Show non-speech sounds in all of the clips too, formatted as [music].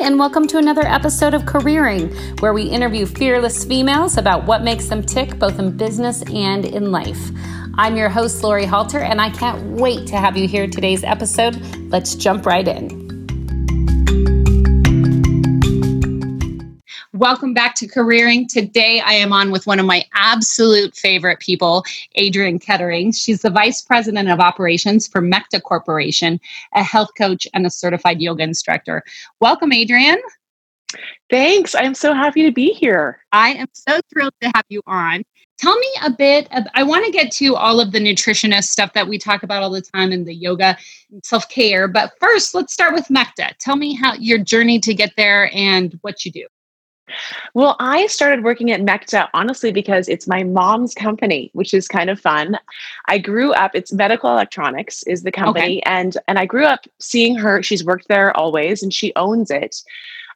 and welcome to another episode of Careering, where we interview fearless females about what makes them tick both in business and in life. I'm your host, Lori Halter, and I can't wait to have you hear today's episode. Let's jump right in. Welcome back to Careering. Today I am on with one of my absolute favorite people, Adrienne Kettering. She's the Vice President of Operations for MECTA Corporation, a health coach and a certified yoga instructor. Welcome, Adrienne. Thanks. I'm so happy to be here. I am so thrilled to have you on. Tell me a bit. Of, I want to get to all of the nutritionist stuff that we talk about all the time in the yoga self care. But first, let's start with MECTA. Tell me how your journey to get there and what you do. Well, I started working at MECTA honestly because it's my mom's company, which is kind of fun. I grew up, it's medical electronics is the company okay. and and I grew up seeing her, she's worked there always and she owns it.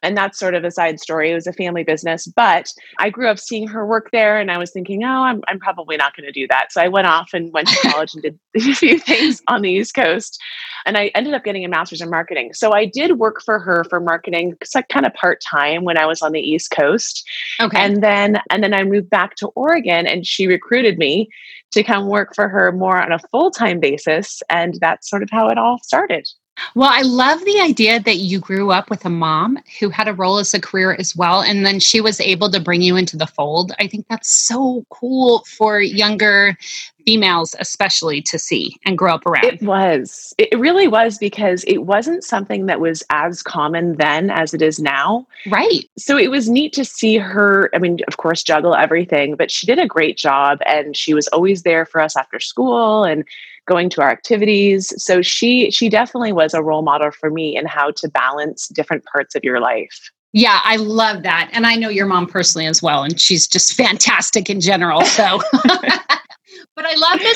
And that's sort of a side story. It was a family business, but I grew up seeing her work there and I was thinking, oh, I'm, I'm probably not going to do that. So I went off and went to college and did [laughs] a few things on the East Coast. And I ended up getting a master's in marketing. So I did work for her for marketing, like kind of part time when I was on the East Coast. Okay. And then and then I moved back to Oregon and she recruited me to come work for her more on a full-time basis. And that's sort of how it all started. Well, I love the idea that you grew up with a mom who had a role as a career as well, and then she was able to bring you into the fold. I think that's so cool for younger females, especially to see and grow up around. It was. It really was because it wasn't something that was as common then as it is now. Right. So it was neat to see her, I mean, of course, juggle everything, but she did a great job and she was always there for us after school and going to our activities. So she she definitely was a role model for me in how to balance different parts of your life. Yeah, I love that. And I know your mom personally as well and she's just fantastic in general. So But I love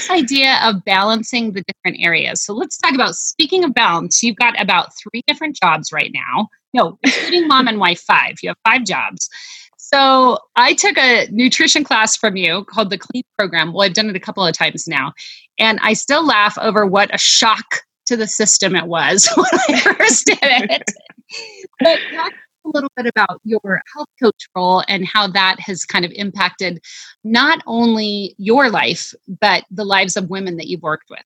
idea of balancing the different areas. So let's talk about speaking of balance, you've got about three different jobs right now. No, including mom and wife, five. You have five jobs. So I took a nutrition class from you called the Clean Program. Well, I've done it a couple of times now. And I still laugh over what a shock to the system it was [laughs] when I first did it. but talk a little bit about your health coach role and how that has kind of impacted not only your life, but the lives of women that you've worked with.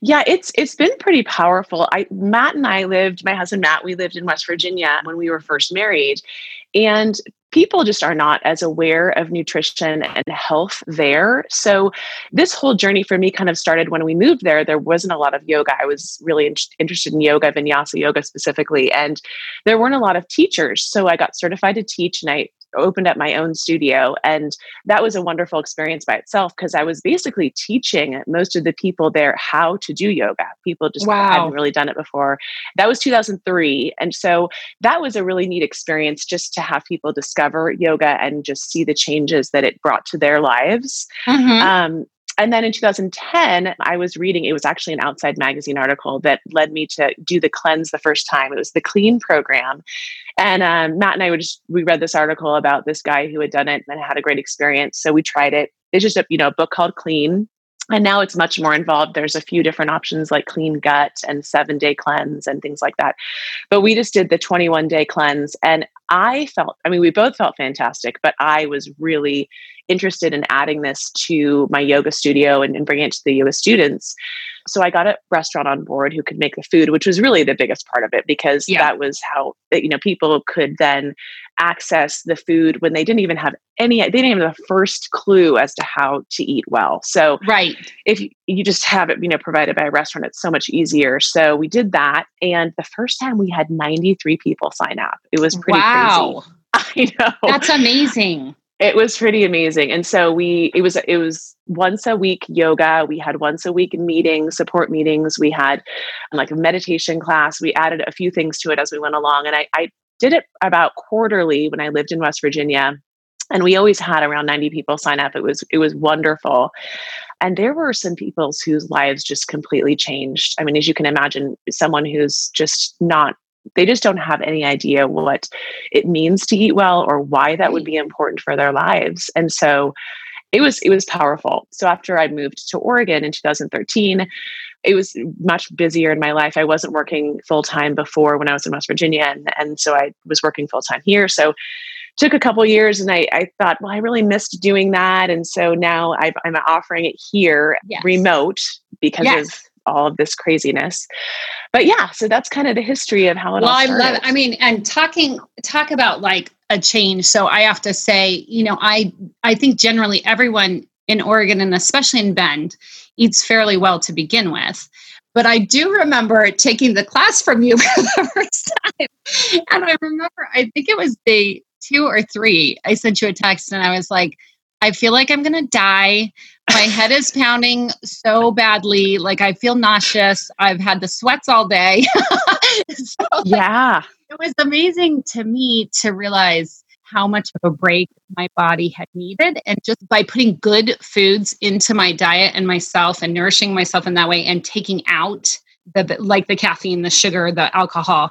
Yeah, it's it's been pretty powerful. I Matt and I lived, my husband Matt, we lived in West Virginia when we were first married. And people just are not as aware of nutrition and health there. So, this whole journey for me kind of started when we moved there. There wasn't a lot of yoga. I was really in- interested in yoga, vinyasa yoga specifically, and there weren't a lot of teachers. So, I got certified to teach and I opened up my own studio. And that was a wonderful experience by itself because I was basically teaching most of the people there how to do yoga. People just wow. hadn't really done it before. That was 2003. And so that was a really neat experience just to have people discover yoga and just see the changes that it brought to their lives. Mm-hmm. Um, and then in 2010, I was reading, it was actually an outside magazine article that led me to do the cleanse the first time. It was the clean program. And um, Matt and I would just, we read this article about this guy who had done it and had a great experience. So we tried it. It's just a, you know, a book called Clean. And now it's much more involved. There's a few different options like clean gut and seven day cleanse and things like that. But we just did the 21 day cleanse. And I felt, I mean, we both felt fantastic, but I was really interested in adding this to my yoga studio and, and bringing it to the yoga students. So I got a restaurant on board who could make the food, which was really the biggest part of it because yeah. that was how you know people could then access the food when they didn't even have any they didn't even have the first clue as to how to eat well. So right. if you, just have it, you know, provided by a restaurant, it's so much easier. So we did that. And the first time we had 93 people sign up. It was pretty wow. crazy. [laughs] I know. That's amazing. It was pretty amazing. And so we it was it was once a week yoga, we had once a week meetings, support meetings, we had like a meditation class. We added a few things to it as we went along and I I did it about quarterly when I lived in West Virginia. And we always had around 90 people sign up. It was it was wonderful. And there were some people whose lives just completely changed. I mean, as you can imagine, someone who's just not they just don't have any idea what it means to eat well or why that would be important for their lives and so it was it was powerful so after i moved to oregon in 2013 it was much busier in my life. I wasn't working full time before when I was in West Virginia, and, and so I was working full time here. So took a couple years and I, I thought, well, I really missed doing that. And so now i am offering it here yes. remote because yes. of all of this craziness. But yeah, so that's kind of the history of how it well, all started. I love. I mean, and talking talk about like a change. So I have to say, you know, I I think generally everyone in Oregon and especially in Bend eats fairly well to begin with. But I do remember taking the class from you [laughs] for the first time. And I remember, I think it was day two or three, I sent you a text and I was like, I feel like I'm going to die. My head is pounding so badly. Like I feel nauseous. I've had the sweats all day. [laughs] so, yeah. It was amazing to me to realize how much of a break my body had needed. And just by putting good foods into my diet and myself and nourishing myself in that way and taking out the like the caffeine, the sugar, the alcohol,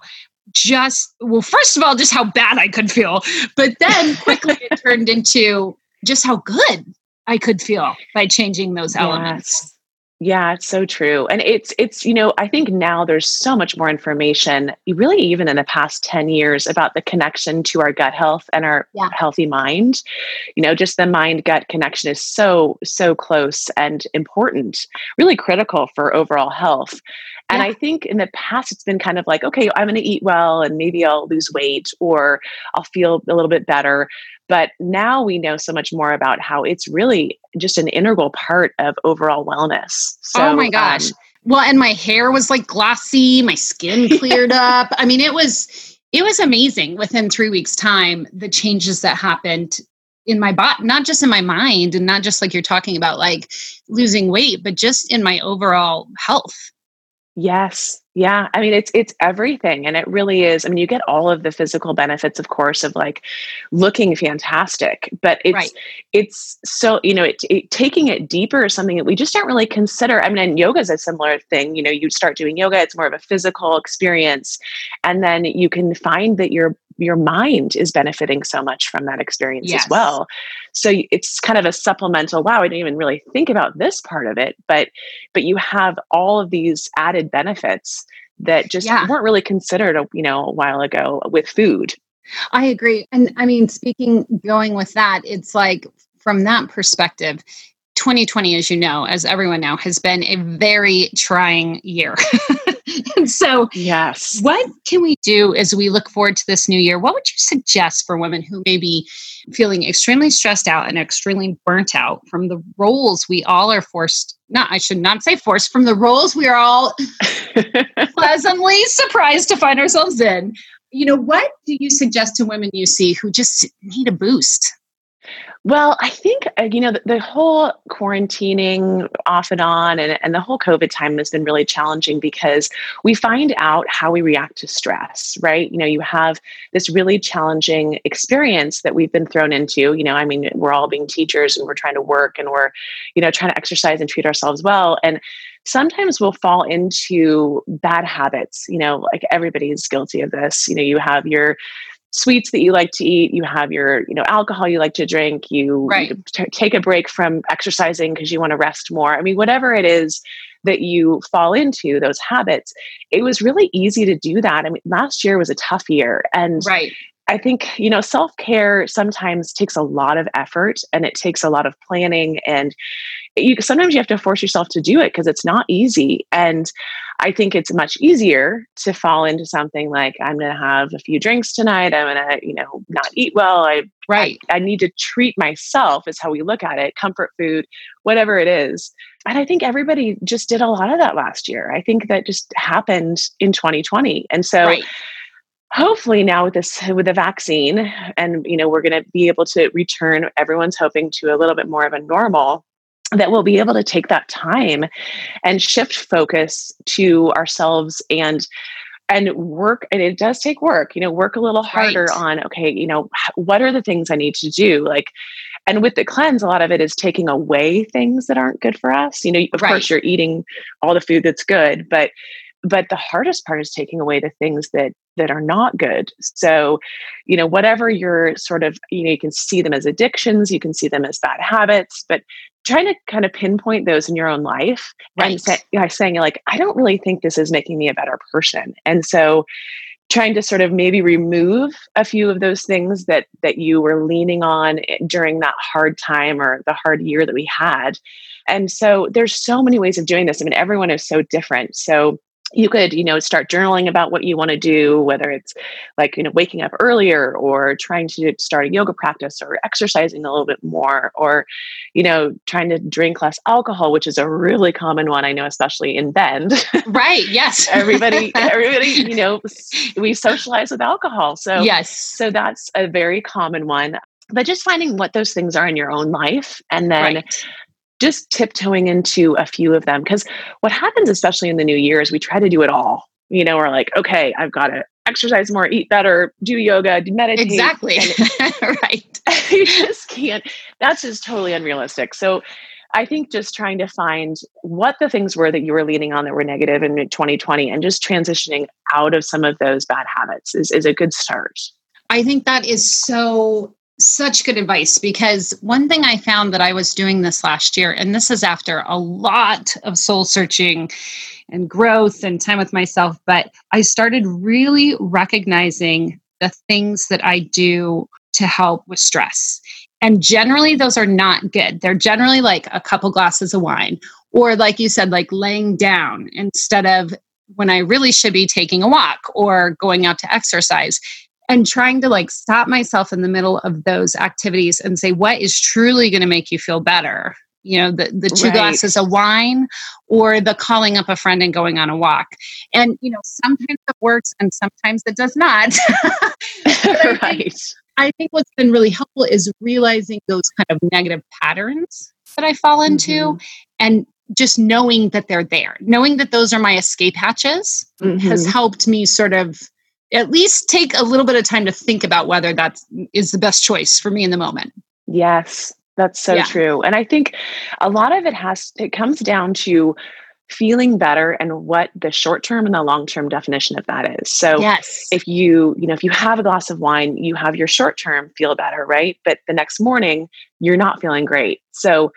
just well, first of all, just how bad I could feel. But then quickly it turned into just how good I could feel by changing those elements. Yes. Yeah, it's so true. And it's it's you know, I think now there's so much more information, really even in the past 10 years about the connection to our gut health and our yeah. healthy mind. You know, just the mind gut connection is so so close and important, really critical for overall health. And yeah. I think in the past, it's been kind of like, okay, I'm going to eat well and maybe I'll lose weight or I'll feel a little bit better. But now we know so much more about how it's really just an integral part of overall wellness. So, oh my gosh. Um, well, and my hair was like glossy, my skin [laughs] cleared up. I mean, it was it was amazing within 3 weeks time the changes that happened in my body, not just in my mind and not just like you're talking about like losing weight, but just in my overall health. Yes. Yeah. I mean, it's it's everything. And it really is. I mean, you get all of the physical benefits, of course, of like looking fantastic, but it's right. it's so, you know, it, it, taking it deeper is something that we just don't really consider. I mean, and yoga is a similar thing. You know, you start doing yoga, it's more of a physical experience. And then you can find that your your mind is benefiting so much from that experience yes. as well. So it's kind of a supplemental, wow, I didn't even really think about this part of it, but but you have all of these added benefits that just yeah. weren't really considered, a, you know, a while ago with food. I agree. And I mean, speaking going with that, it's like from that perspective, 2020, as you know, as everyone now, has been a very trying year. [laughs] and so, yes, what can we do as we look forward to this new year? What would you suggest for women who may be feeling extremely stressed out and extremely burnt out from the roles we all are forced? Not, I should not say forced, from the roles we are all [laughs] pleasantly surprised to find ourselves in. You know, what do you suggest to women you see who just need a boost? Well, I think, uh, you know, the, the, whole quarantining off and on and, and the whole COVID time has been really challenging because we find out how we react to stress, right? You know, you have this really challenging experience that we've been thrown into. You know, I mean, we're all being teachers and we're trying to work and we're, you know, trying to exercise and treat ourselves well. And sometimes we'll fall into bad habits. You know, like everybody's guilty of this. You know, you have your sweets that you like to eat you have your you know alcohol you like to drink you, right. you t- take a break from exercising because you want to rest more. I mean whatever it is that you fall into those habits it was really easy to do that. I mean last year was a tough year and right I think, you know, self care sometimes takes a lot of effort and it takes a lot of planning. And you sometimes you have to force yourself to do it because it's not easy. And I think it's much easier to fall into something like I'm going to have a few drinks tonight. I'm going to, you know, not eat well. I right. I, I need to treat myself is how we look at it. Comfort food, whatever it is. And I think everybody just did a lot of that last year. I think that just happened in 2020. And so. Right hopefully now with this with the vaccine and you know we're going to be able to return everyone's hoping to a little bit more of a normal that we'll be able to take that time and shift focus to ourselves and and work and it does take work you know work a little harder right. on okay you know what are the things i need to do like and with the cleanse a lot of it is taking away things that aren't good for us you know of right. course you're eating all the food that's good but but the hardest part is taking away the things that that are not good. So, you know, whatever you're sort of, you know, you can see them as addictions, you can see them as bad habits, but trying to kind of pinpoint those in your own life right. and say, you know, saying like, I don't really think this is making me a better person. And so trying to sort of maybe remove a few of those things that that you were leaning on eh, during that hard time or the hard year that we had and so there's so many ways of doing this i mean everyone is so different so you could you know start journaling about what you want to do whether it's like you know waking up earlier or trying to start a yoga practice or exercising a little bit more or you know trying to drink less alcohol which is a really common one i know especially in bend. Right yes. [laughs] Everybody everybody [laughs] you know we socialize with alcohol so yes. so that's a very common one. But just finding what those things are in your own life and then right just tiptoeing into a few of them. Because what happens, especially in the new year, is we try to do it all. You know, we're like, okay, I've got to exercise more, eat better, do yoga, meditate. Exactly. [laughs] right. [laughs] you just can't. That's just totally unrealistic. So I think just trying to find what the things were that you were leaning on that were negative in 2020 and just transitioning out of some of those bad habits is, is a good start. I think that is so such good advice because one thing I found that I was doing this last year, and this is after a lot of soul searching and growth and time with myself, but I started really recognizing the things that I do to help with stress. And generally, those are not good. They're generally like a couple glasses of wine, or like you said, like laying down instead of when I really should be taking a walk or going out to exercise and trying to like stop myself in the middle of those activities and say what is truly going to make you feel better you know the, the two right. glasses of wine or the calling up a friend and going on a walk and you know sometimes it works and sometimes it does not [laughs] [laughs] right I think, I think what's been really helpful is realizing those kind of negative patterns that i fall into mm-hmm. and just knowing that they're there knowing that those are my escape hatches mm-hmm. has helped me sort of at least take a little bit of time to think about whether that is the best choice for me in the moment. Yes, that's so yeah. true. And I think a lot of it has, it comes down to feeling better and what the short term and the long term definition of that is. So yes. if you, you know, if you have a glass of wine, you have your short term feel better, right? But the next morning you're not feeling great. So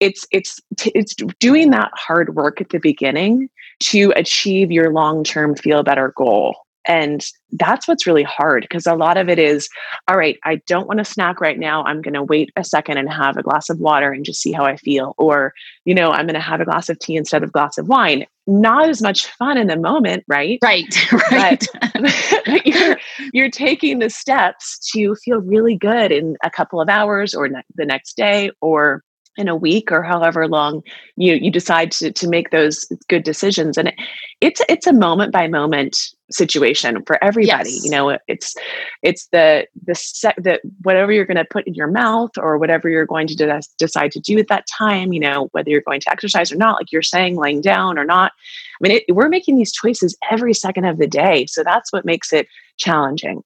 it's it's it's doing that hard work at the beginning to achieve your long term feel better goal. And that's what's really hard because a lot of it is, all right, I don't want to snack right now. I'm going to wait a second and have a glass of water and just see how I feel. Or, you know, I'm going to have a glass of tea instead of glass of wine. Not as much fun in the moment, right? Right. [laughs] Right. But, [laughs] but you're, you're taking the steps to feel really good in a couple of hours or ne- the next day or in a week or however long you you decide to to make those good decisions. And it, it's it's a moment by moment situation for everybody yes. you know it's it's the the set that whatever you're going to put in your mouth or whatever you're going to de- decide to do at that time you know whether you're going to exercise or not like you're saying laying down or not. I mean it, we're making these choices every second of the day. So that's what makes it challenging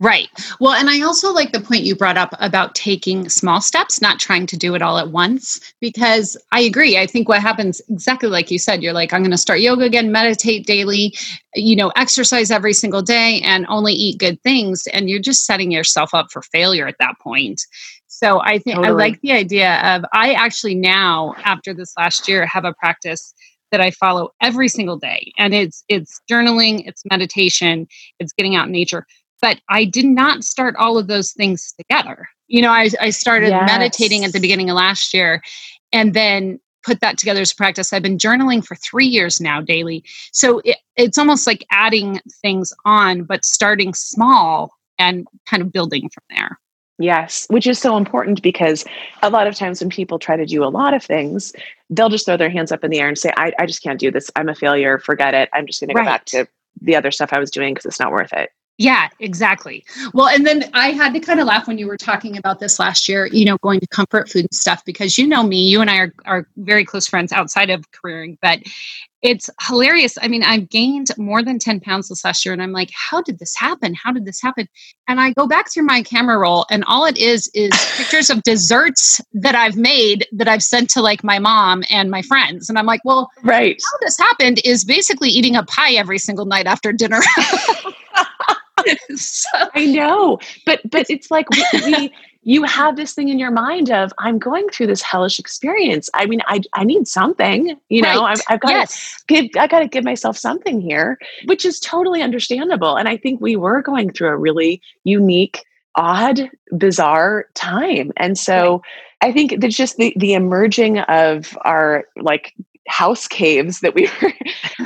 Right. Well, and I also like the point you brought up about taking small steps, not trying to do it all at once, because I agree. I think what happens exactly like you said, you're like, I'm going to start yoga again, meditate daily, you know, exercise every single day, and only eat good things. And you're just setting yourself up for failure at that point. So I think totally. I like the idea of, I actually now, after this last year, have a practice that I follow every single day. And it's it's journaling, it's meditation, it's getting out in nature but I did not start all of those things together. You know, I, I started yes. meditating at the beginning of last year and then put that together as practice. I've been journaling for three years now daily. So it, it's almost like adding things on, but starting small and kind of building from there. Yes, which is so important because a lot of times when people try to do a lot of things, they'll just throw their hands up in the air and say, I, I just can't do this. I'm a failure. Forget it. I'm just going to go back to the other stuff I was doing because it's not worth it. Yeah, exactly. Well, and then I had to kind of laugh when you were talking about this last year, you know, going to comfort food and stuff, because you know me, you and I are, are very close friends outside of careering, but it's hilarious. I mean, I've gained more than 10 pounds this last year, and I'm like, how did this happen? How did this happen? And I go back through my camera roll, and all it is is [laughs] pictures of desserts that I've made that I've sent to like my mom and my friends. And I'm like, well, right. How this happened is basically eating a pie every single night after dinner. [laughs] [laughs] so. I know, but but it's like we, we you have this thing in your mind of I'm going through this hellish experience. I mean, I I need something, you know. Right. I've, I've got yes. to give I got to give myself something here, which is totally understandable. And I think we were going through a really unique, odd, bizarre time, and so. Right. I think it's just the the emerging of our like house caves that we were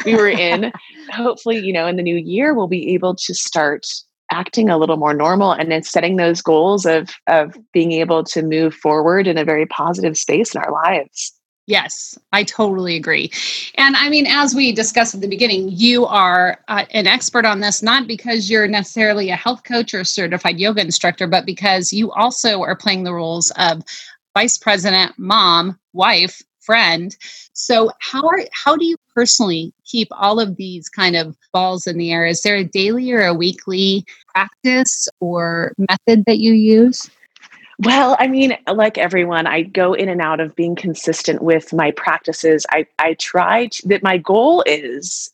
we were in. [laughs] Hopefully, you know, in the new year we'll be able to start acting a little more normal and then setting those goals of of being able to move forward in a very positive space in our lives. Yes, I totally agree. And I mean, as we discussed at the beginning, you are uh, an expert on this, not because you're necessarily a health coach or a certified yoga instructor, but because you also are playing the roles of vice president, mom, wife, friend. So how are how do you personally keep all of these kind of balls in the air? Is there a daily or a weekly practice or method that you use? Well, I mean, like everyone, I go in and out of being consistent with my practices. I, I try to, that my goal is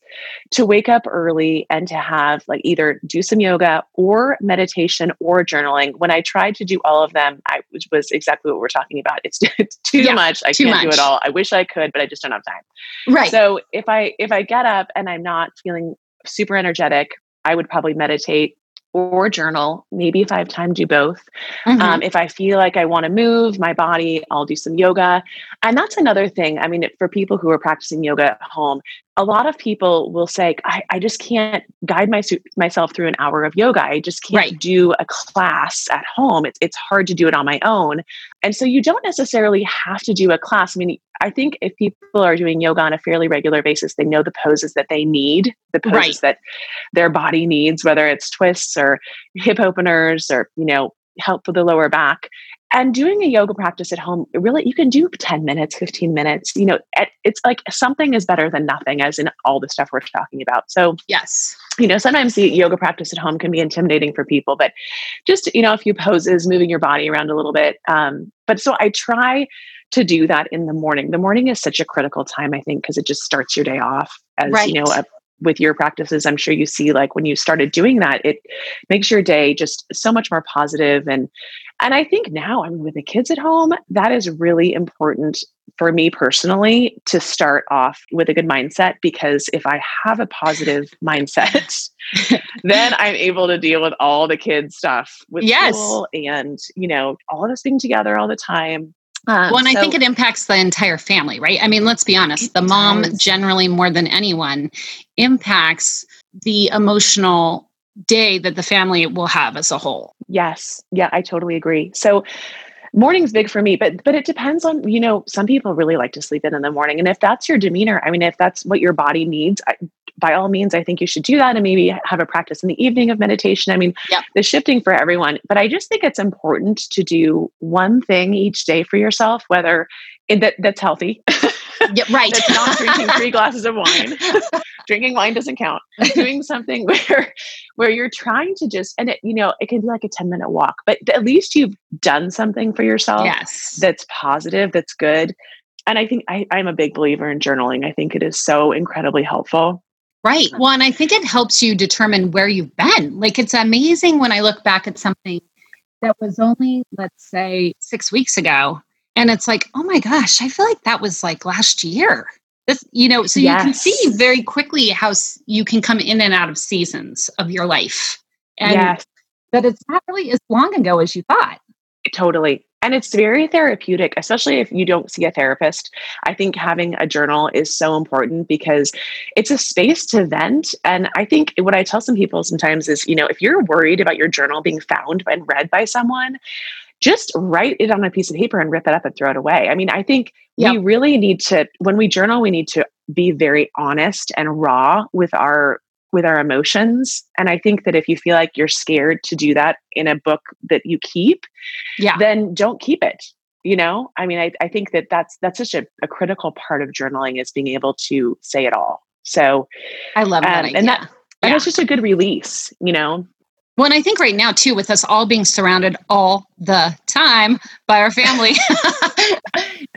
to wake up early and to have like either do some yoga or meditation or journaling. When I tried to do all of them, I which was exactly what we're talking about. It's, it's [laughs] too yeah, much. I too can't much. do it all. I wish I could, but I just don't have time. Right. So if I if I get up and I'm not feeling super energetic, I would probably meditate or journal. Maybe if I have time, do both. Mm-hmm. Um, if I feel like I want to move my body, I'll do some yoga. And that's another thing. I mean, for people who are practicing yoga at home, a lot of people will say, I, I just can't guide my, myself through an hour of yoga. I just can't right. do a class at home. It's, it's hard to do it on my own. And so you don't necessarily have to do a class. I mean, I think if people are doing yoga on a fairly regular basis, they know the poses that they need, the poses right. that their body needs, whether it's twists or hip openers or, you know, help with the lower back and doing a yoga practice at home really you can do 10 minutes 15 minutes you know it's like something is better than nothing as in all the stuff we're talking about. So yes. you know sometimes the yoga practice at home can be intimidating for people but just you know a few poses moving your body around a little bit um, but so i try to do that in the morning. The morning is such a critical time i think because it just starts your day off as right. you know a with your practices. I'm sure you see like when you started doing that it makes your day just so much more positive and and i think now i mean with the kids at home that is really important for me personally to start off with a good mindset because if i have a positive [laughs] mindset [laughs] then i'm able to deal with all the kids stuff with yes. school and you know all of us being together all the time um, well, and so, I think it impacts the entire family, right? I mean, let's be honest, the mom does. generally more than anyone impacts the emotional day that the family will have as a whole. Yes. Yeah, I totally agree. So morning's big for me, but but it depends on, you know, some people really like to sleep in in the morning. And if that's your demeanor, I mean, if that's what your body needs, I, by all means, I think you should do that and maybe have a practice in the evening of meditation. I mean, yep. the shifting for everyone, but I just think it's important to do one thing each day for yourself, whether that that's healthy. [laughs] Yeah, right. that's not drinking three glasses of wine. [laughs] drinking wine doesn't count. Doing something [laughs] where where you're trying to just and it, you know, it can be like a 10 minute walk, but at least you've done something for yourself yes. that's positive, that's good. And I think I, I'm a big believer in journaling. I think it is so incredibly helpful. Right. Well, and I think it helps you determine where you've been. Like it's amazing when I look back at something that was only, let's say, six weeks ago. And it's like, oh my gosh, I feel like that was like last year. This, you know, so yes. you can see very quickly how you can come in and out of seasons of your life. And yes. that it's not really as long ago as you thought. Totally. And it's very therapeutic, especially if you don't see a therapist. I think having a journal is so important because it's a space to vent. And I think what I tell some people sometimes is, you know, if you're worried about your journal being found and read by someone, just write it on a piece of paper and rip it up and throw it away. I mean, I think yep. we really need to, when we journal, we need to be very honest and raw with our with our emotions. And I think that if you feel like you're scared to do that in a book that you keep, yeah. then don't keep it. You know, I mean, I, I think that that's that's such a, a critical part of journaling is being able to say it all. So I love that, um, and that and it's just a good release. You know, Well, and I think right now, too, with us all being surrounded all the time by our family, [laughs]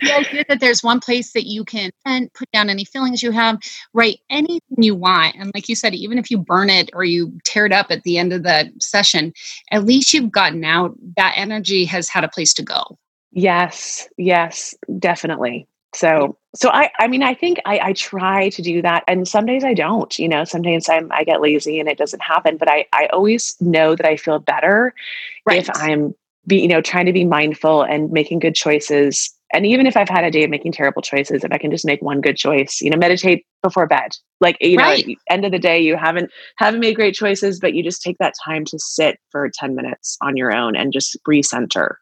the idea that there's one place that you can and put down any feelings you have, write anything you want. And like you said, even if you burn it or you tear it up at the end of the session, at least you've gotten out. That energy has had a place to go. Yes, yes, definitely. So, mm. so I, I mean, I think I, I try to do that, and some days I don't. You know, sometimes I'm, I get lazy and it doesn't happen. But I, I always know that I feel better right. if I'm, be, you know, trying to be mindful and making good choices. And even if I've had a day of making terrible choices, if I can just make one good choice, you know, meditate before bed. Like you right. know, end of the day, you haven't haven't made great choices, but you just take that time to sit for ten minutes on your own and just recenter.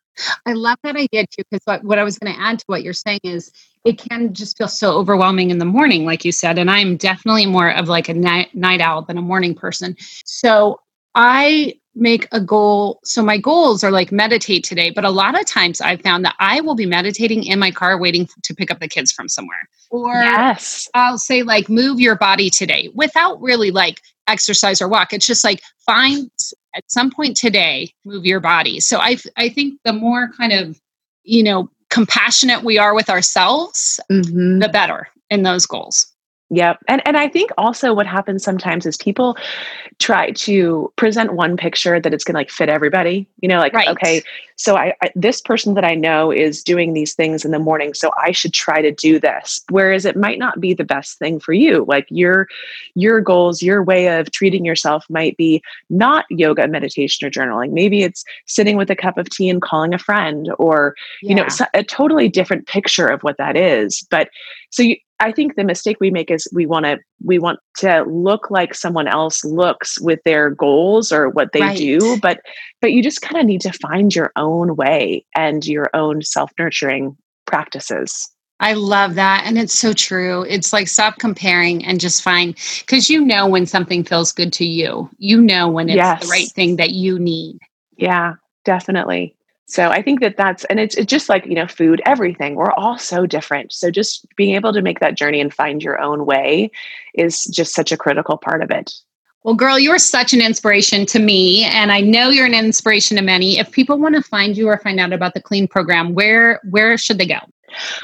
I love that idea too, because what, what I was going to add to what you're saying is it can just feel so overwhelming in the morning, like you said. And I'm definitely more of like a night, night owl than a morning person. So I make a goal. So my goals are like meditate today, but a lot of times I've found that I will be meditating in my car waiting to pick up the kids from somewhere. Or yes. I'll say like move your body today without really like exercise or walk. It's just like find at some point today move your body. So I I think the more kind of you know compassionate we are with ourselves, mm-hmm. the better in those goals. Yep. And and I think also what happens sometimes is people try to present one picture that it's going to like fit everybody. You know, like right. okay, so I, I, this person that I know is doing these things in the morning, so I should try to do this. Whereas it might not be the best thing for you. Like your your goals, your way of treating yourself might be not yoga, meditation or journaling. Maybe it's sitting with a cup of tea and calling a friend or yeah. you know, a totally different picture of what that is. But so you, I think the mistake we make is we want to we want to look like someone else looks with their goals or what they right. do, but but you just kind of need to find your own way and your own self-nurturing practices. I love that. And it's so true. It's like stop comparing and just find because you know when something feels good to you. You know when it's yes. the right thing that you need. Yeah, definitely. So I think that that's, and it's, it's just like, you know, food, everything. We're all so different. So just being able to make that journey and find your own way is just such a critical part of it. Well, girl, you're such an inspiration to me, and I know you're an inspiration to many. If people want to find you or find out about the Clean program, where where should they go?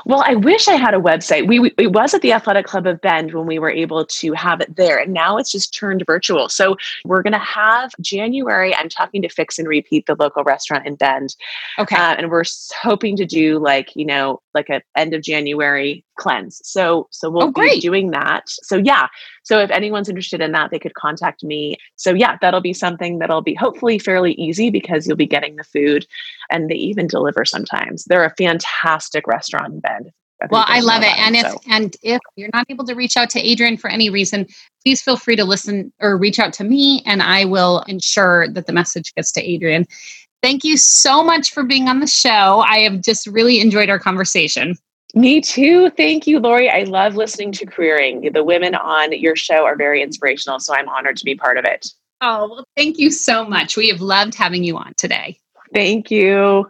Well, I wish I had a website. We, we, it was at the Athletic Club of Bend when we were able to have it there, and now it's just turned virtual. So we're going to have January. I'm talking to Fix and Repeat, the local restaurant in Bend. Okay, uh, and we're hoping to do like you know like a end of January cleanse. So so we'll oh, be doing that. So yeah. So if anyone's interested in that, they could contact me. So yeah, that'll be something that'll be hopefully fairly easy because you'll be getting the food and they even deliver sometimes. They're a fantastic restaurant in Bend. well, I love it. And if so. and if you're not able to reach out to Adrienne for any reason, please feel free to listen or reach out to me and I will ensure that the message gets to Adrienne. Thank you so much for being on the show. I have just really enjoyed our conversation. Me too. Thank you, Lori. I love listening to Careering. The women on your show are very inspirational, so I'm honored to be part of it. Oh, well, thank you so much. We have loved having you on today. Thank you.